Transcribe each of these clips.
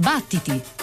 Battiti!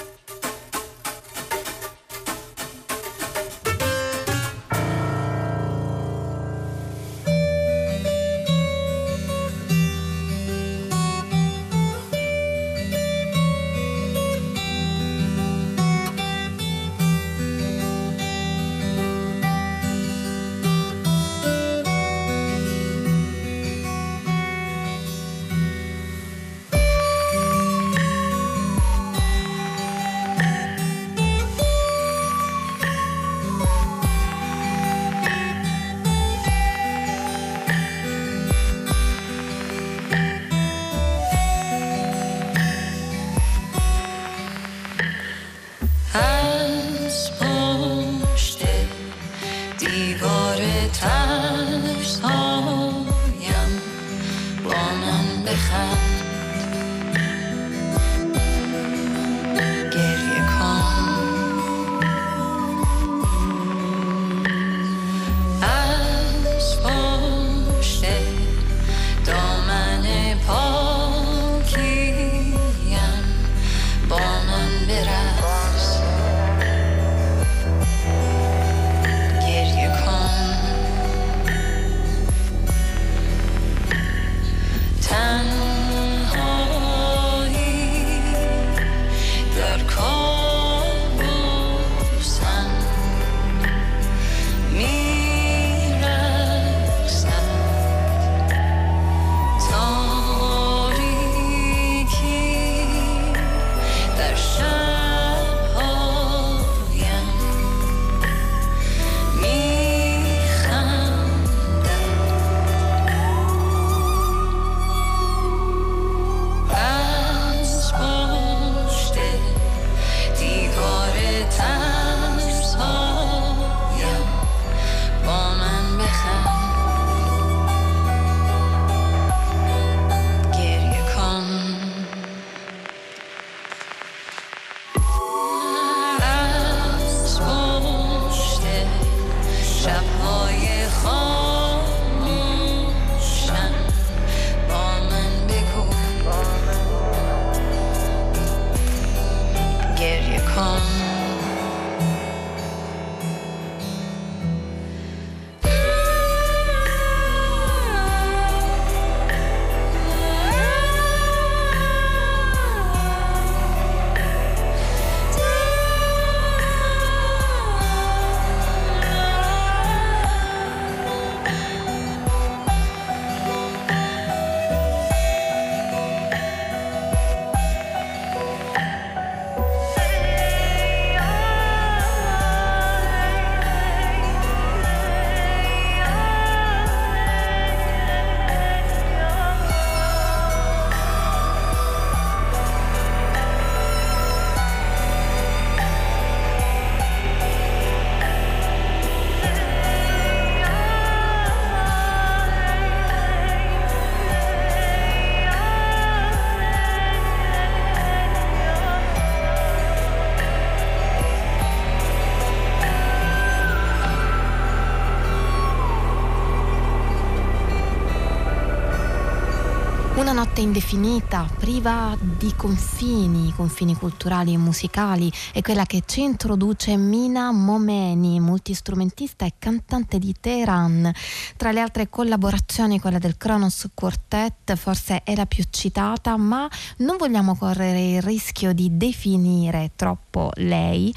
Una notte indefinita, priva di confini, confini culturali e musicali, è quella che ci introduce Mina Momeni, multistrumentista e cantante di Teheran. Tra le altre collaborazioni, quella del Kronos Quartet forse è la più citata, ma non vogliamo correre il rischio di definire troppo lei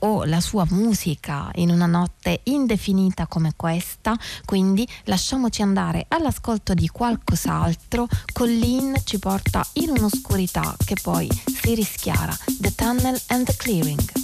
o la sua musica in una notte indefinita come questa, quindi lasciamoci andare all'ascolto di qualcos'altro con Lynn ci porta in un'oscurità che poi si rischiara. The Tunnel and the Clearing.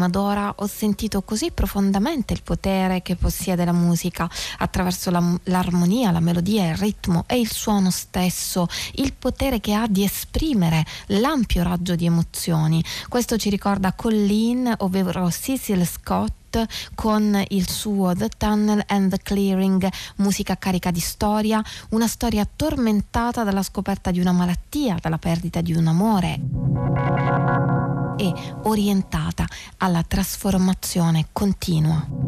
Prima d'ora ho sentito così profondamente il potere che possiede la musica attraverso la, l'armonia, la melodia, il ritmo e il suono stesso, il potere che ha di esprimere l'ampio raggio di emozioni. Questo ci ricorda Colleen, ovvero Cecil Scott con il suo The Tunnel and the Clearing, musica carica di storia, una storia tormentata dalla scoperta di una malattia, dalla perdita di un amore e orientata alla trasformazione continua.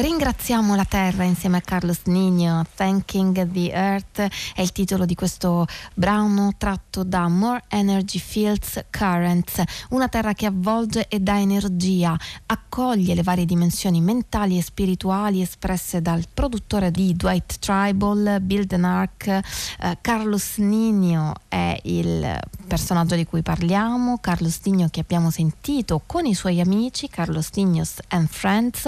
Ringraziamo la Terra insieme a Carlos Nino, Thanking the Earth è il titolo di questo brano tratto da More Energy Fields Currents, una terra che avvolge e dà energia, accoglie le varie dimensioni mentali e spirituali espresse dal produttore di Dwight Tribal, Bill Denark, eh, Carlos Nino è il personaggio di cui parliamo, Carlos Nino che abbiamo sentito con i suoi amici, Carlos Ninos and Friends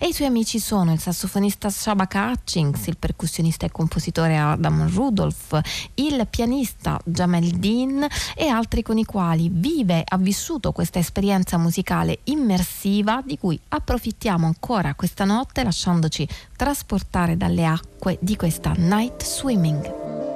e i suoi amici sono il sassofonista Shabaka Hutchings, il percussionista e compositore Adam Rudolph, il pianista Jamel Dean e altri con i quali vive, ha vissuto questa esperienza musicale immersiva di cui approfittiamo ancora questa notte lasciandoci trasportare dalle acque di questa night swimming.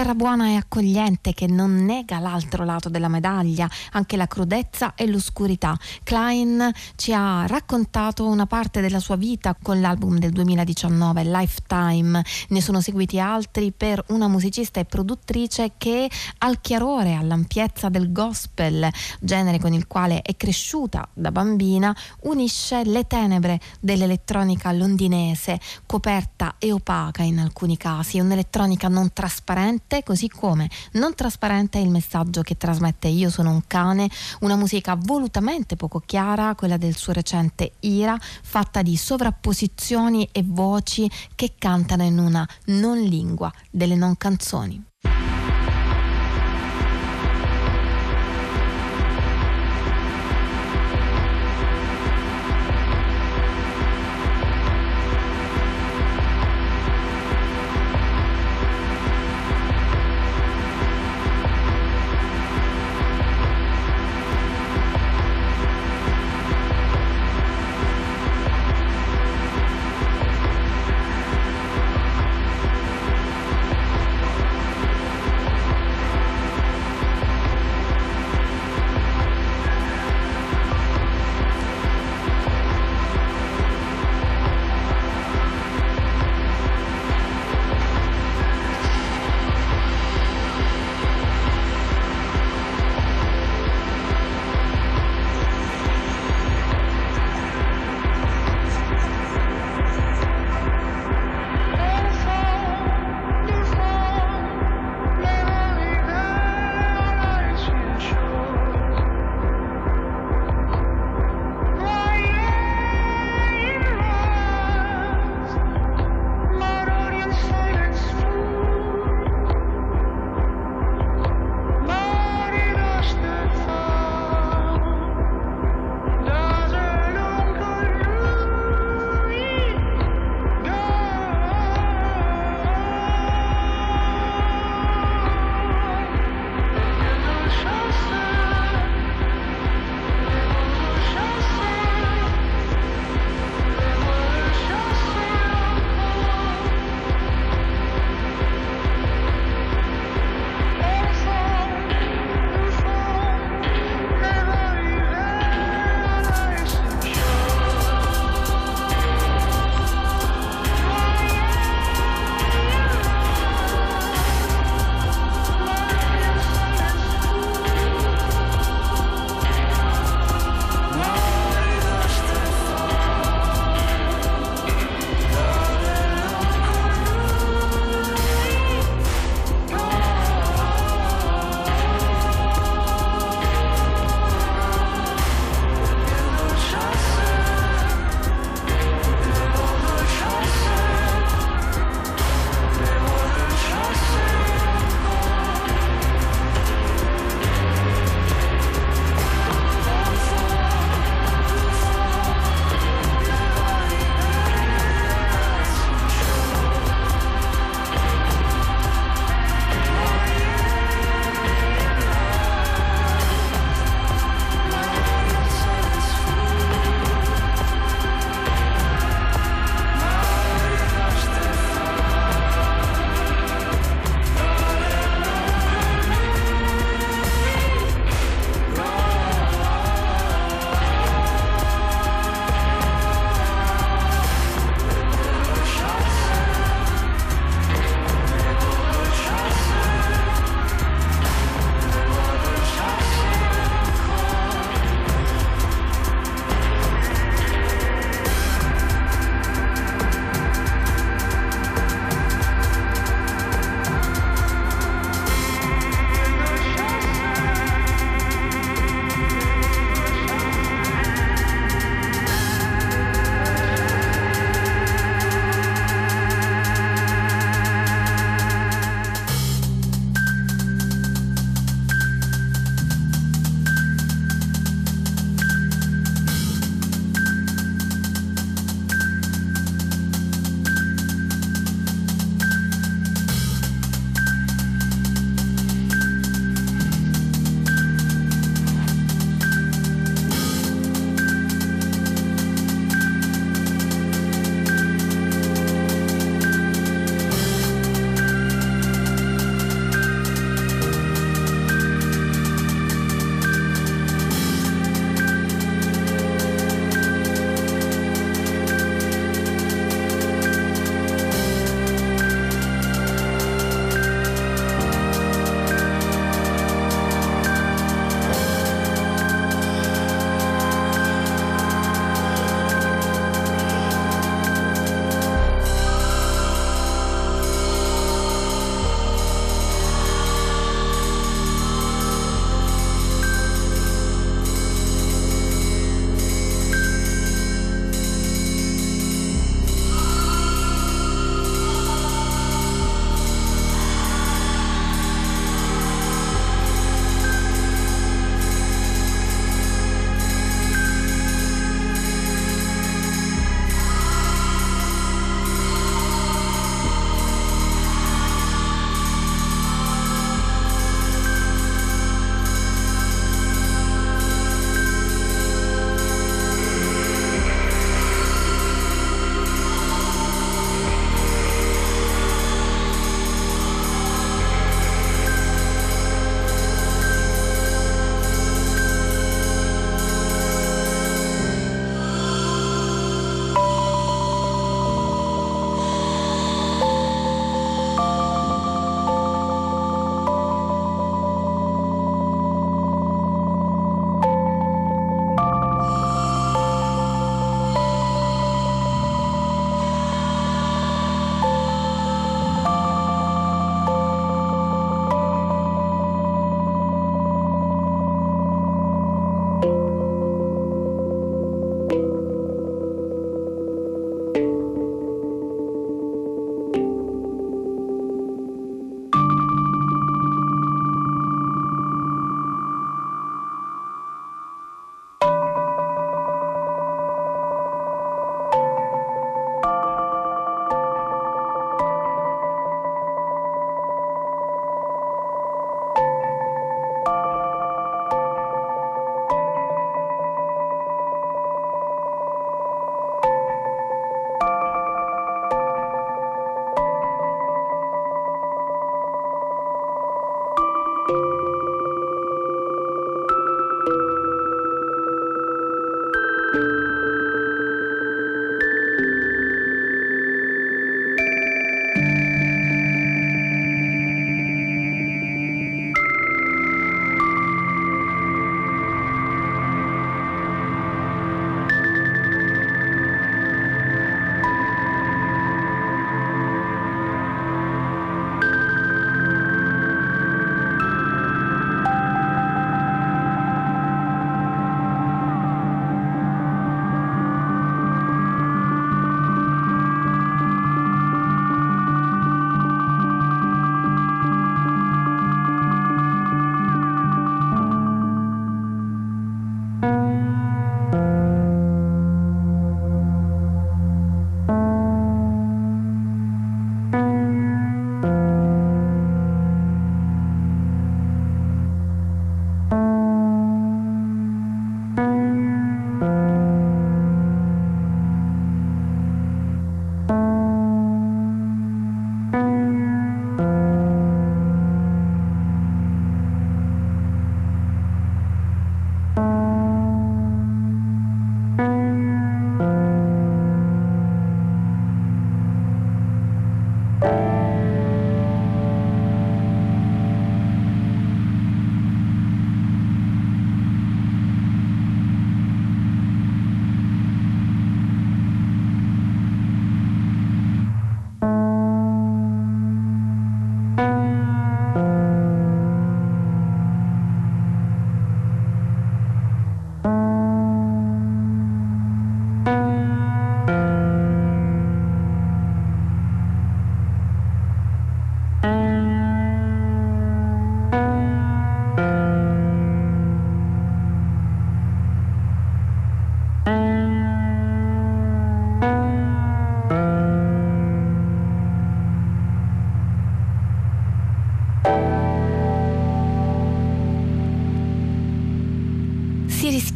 Terra buona e accogliente che non nega l'altro lato della medaglia, anche la crudezza e l'oscurità. Klein ci ha raccontato una parte della sua vita con l'album del 2019, Lifetime. Ne sono seguiti altri per una musicista e produttrice che al chiarore, all'ampiezza del gospel, genere con il quale è cresciuta da bambina, unisce le tenebre dell'elettronica londinese, coperta e opaca in alcuni casi, un'elettronica non trasparente, così come non trasparente è il messaggio che trasmette Io sono un cane, una musica volutamente poco chiara, quella del suo recente Ira, fatta di sovrapposizioni e voci che cantano in una non lingua delle non canzoni.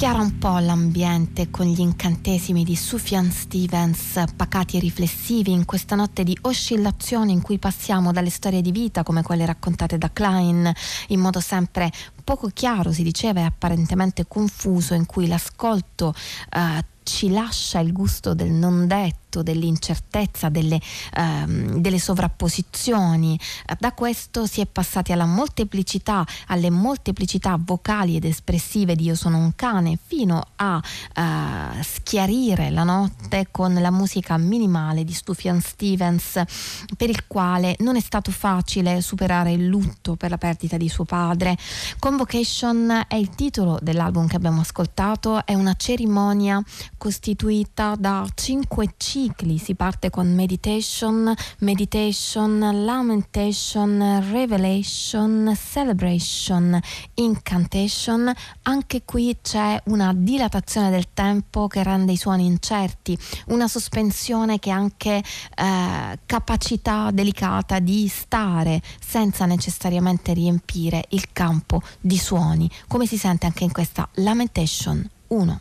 Rischiara un po' l'ambiente con gli incantesimi di Sufjan Stevens, pacati e riflessivi in questa notte di oscillazione in cui passiamo dalle storie di vita come quelle raccontate da Klein in modo sempre poco chiaro, si diceva, e apparentemente confuso, in cui l'ascolto eh, ci lascia il gusto del non detto effetto dell'incertezza, delle, ehm, delle sovrapposizioni. Da questo si è passati alla molteplicità, alle molteplicità vocali ed espressive di Io sono un cane, fino a eh, schiarire la notte con la musica minimale di Stufian Stevens, per il quale non è stato facile superare il lutto per la perdita di suo padre. Convocation è il titolo dell'album che abbiamo ascoltato, è una cerimonia costituita da cinque cicli cicli, si parte con meditation, meditation, lamentation, revelation, celebration, incantation. Anche qui c'è una dilatazione del tempo che rende i suoni incerti, una sospensione che ha anche eh, capacità delicata di stare senza necessariamente riempire il campo di suoni, come si sente anche in questa lamentation 1.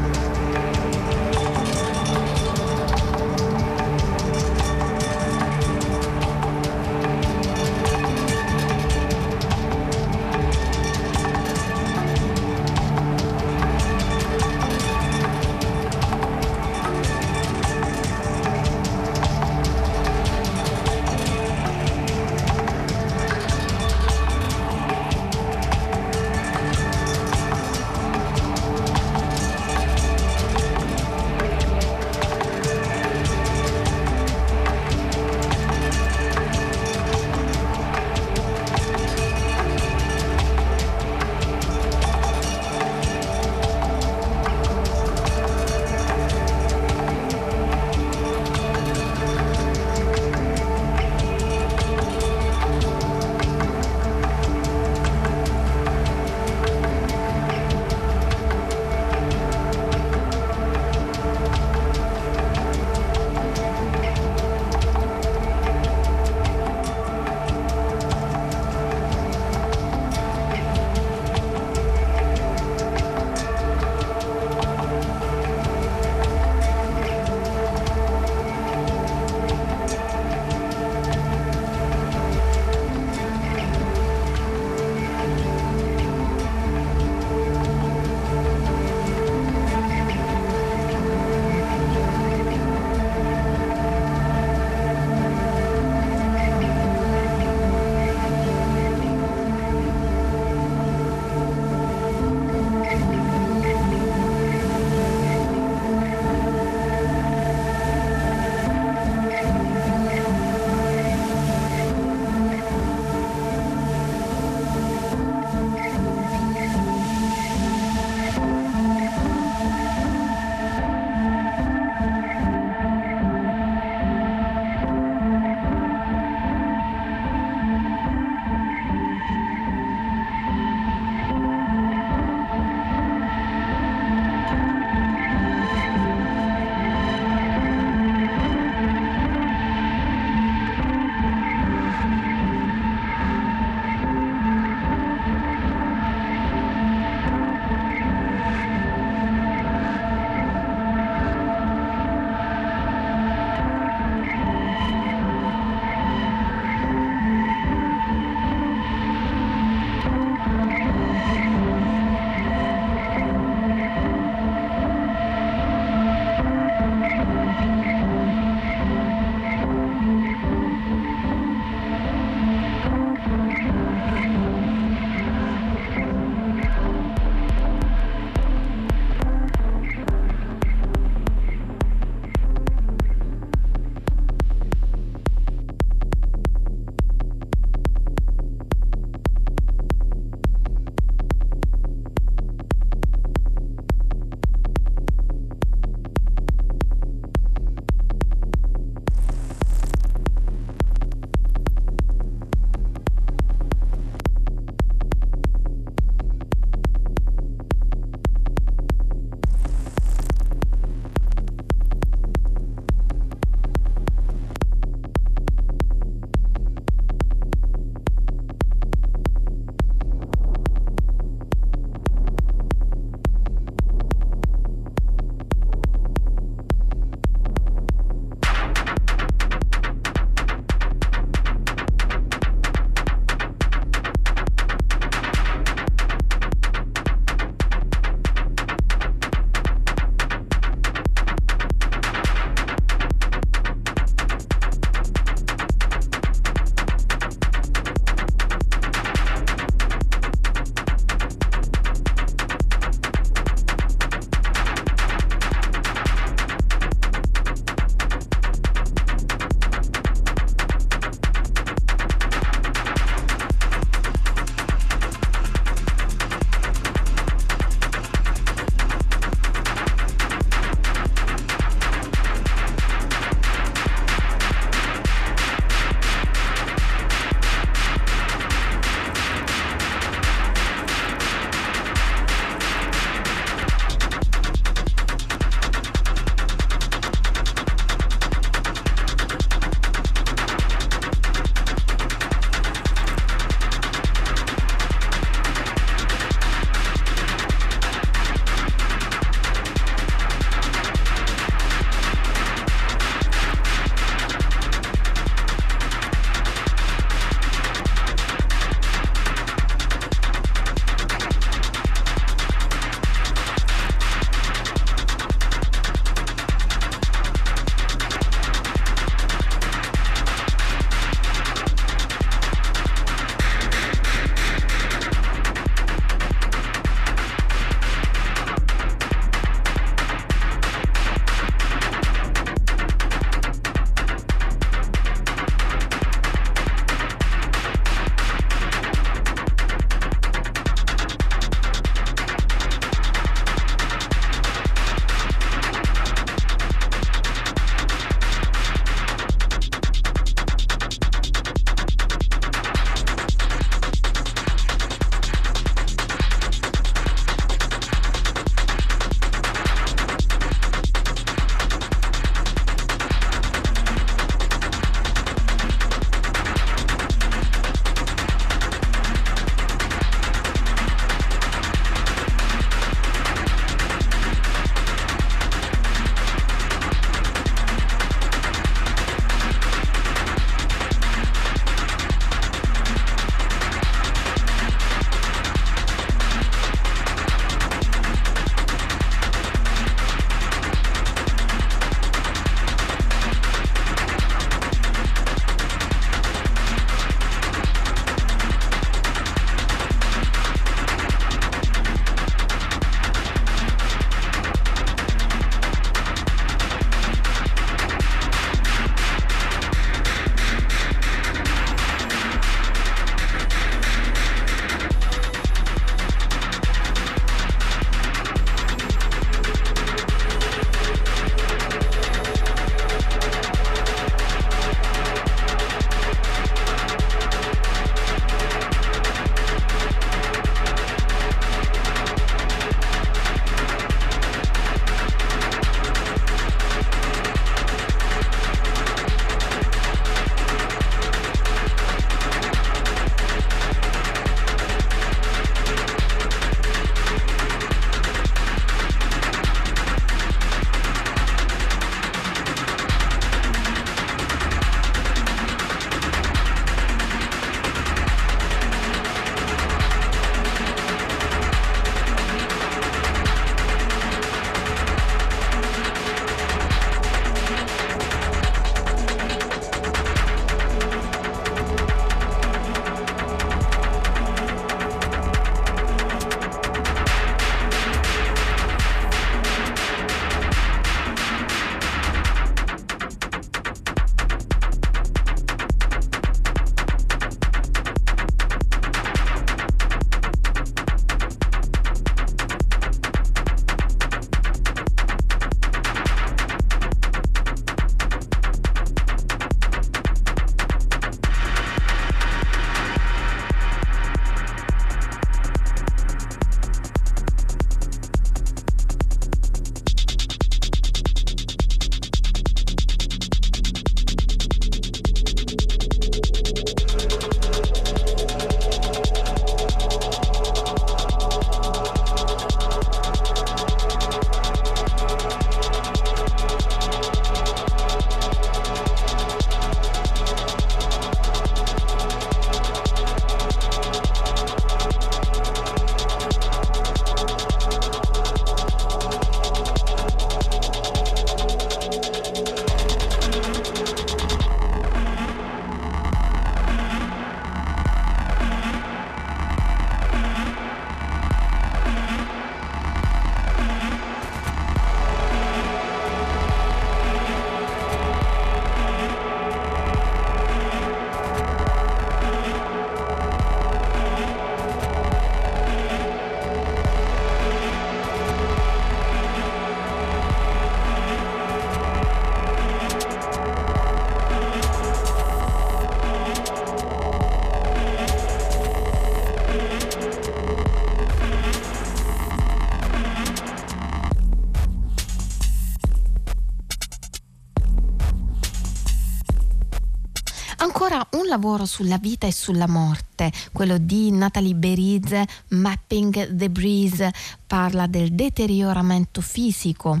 Lavoro sulla vita e sulla morte, quello di Natalie Berize, Mapping the Breeze, parla del deterioramento fisico.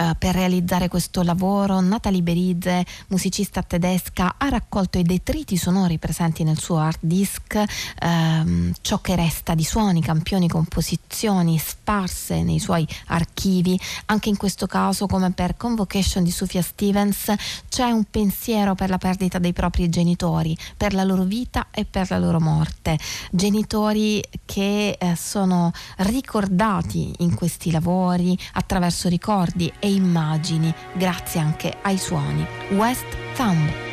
Uh, per realizzare questo lavoro Natalie Berize, musicista tedesca, ha raccolto i detriti sonori presenti nel suo hard disk, uh, ciò che resta di suoni, campioni, composizioni sparse nei suoi archivi. Anche in questo caso, come per Convocation di Sufia Stevens, c'è un pensiero per la perdita dei propri genitori, per la loro vita e per la loro morte. Genitori che eh, sono ricordati in questi lavori attraverso ricordi e immagini, grazie anche ai suoni. West Thumb.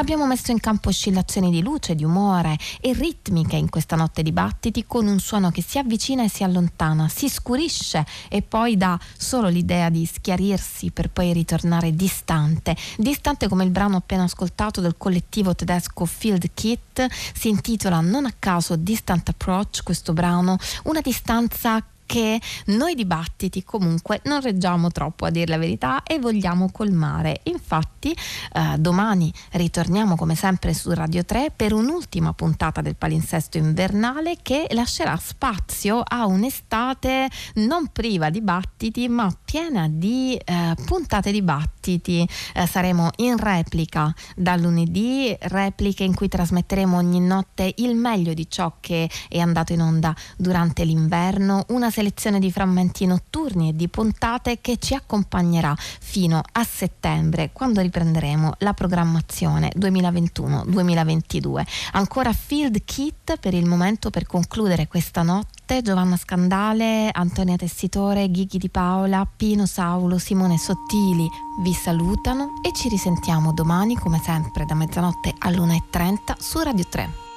Abbiamo messo in campo oscillazioni di luce, di umore e ritmiche in questa notte di battiti con un suono che si avvicina e si allontana, si scurisce e poi dà solo l'idea di schiarirsi per poi ritornare distante. Distante come il brano appena ascoltato del collettivo tedesco Field Kit si intitola non a caso Distant Approach questo brano, una distanza che noi dibattiti comunque non reggiamo troppo a dire la verità e vogliamo colmare. Infatti eh, domani ritorniamo come sempre su Radio 3 per un'ultima puntata del palinsesto invernale che lascerà spazio a un'estate non priva di battiti ma piena di eh, puntate di battiti. Eh, saremo in replica da lunedì, repliche in cui trasmetteremo ogni notte il meglio di ciò che è andato in onda durante l'inverno, una selezione di frammenti notturni e di puntate che ci accompagnerà fino a settembre quando riprenderemo la programmazione 2021-2022. Ancora Field Kit per il momento per concludere questa notte. Giovanna Scandale, Antonia Tessitore, Ghighi di Paola, Pino Saulo, Simone Sottili vi salutano e ci risentiamo domani come sempre da mezzanotte all'1.30 su Radio 3.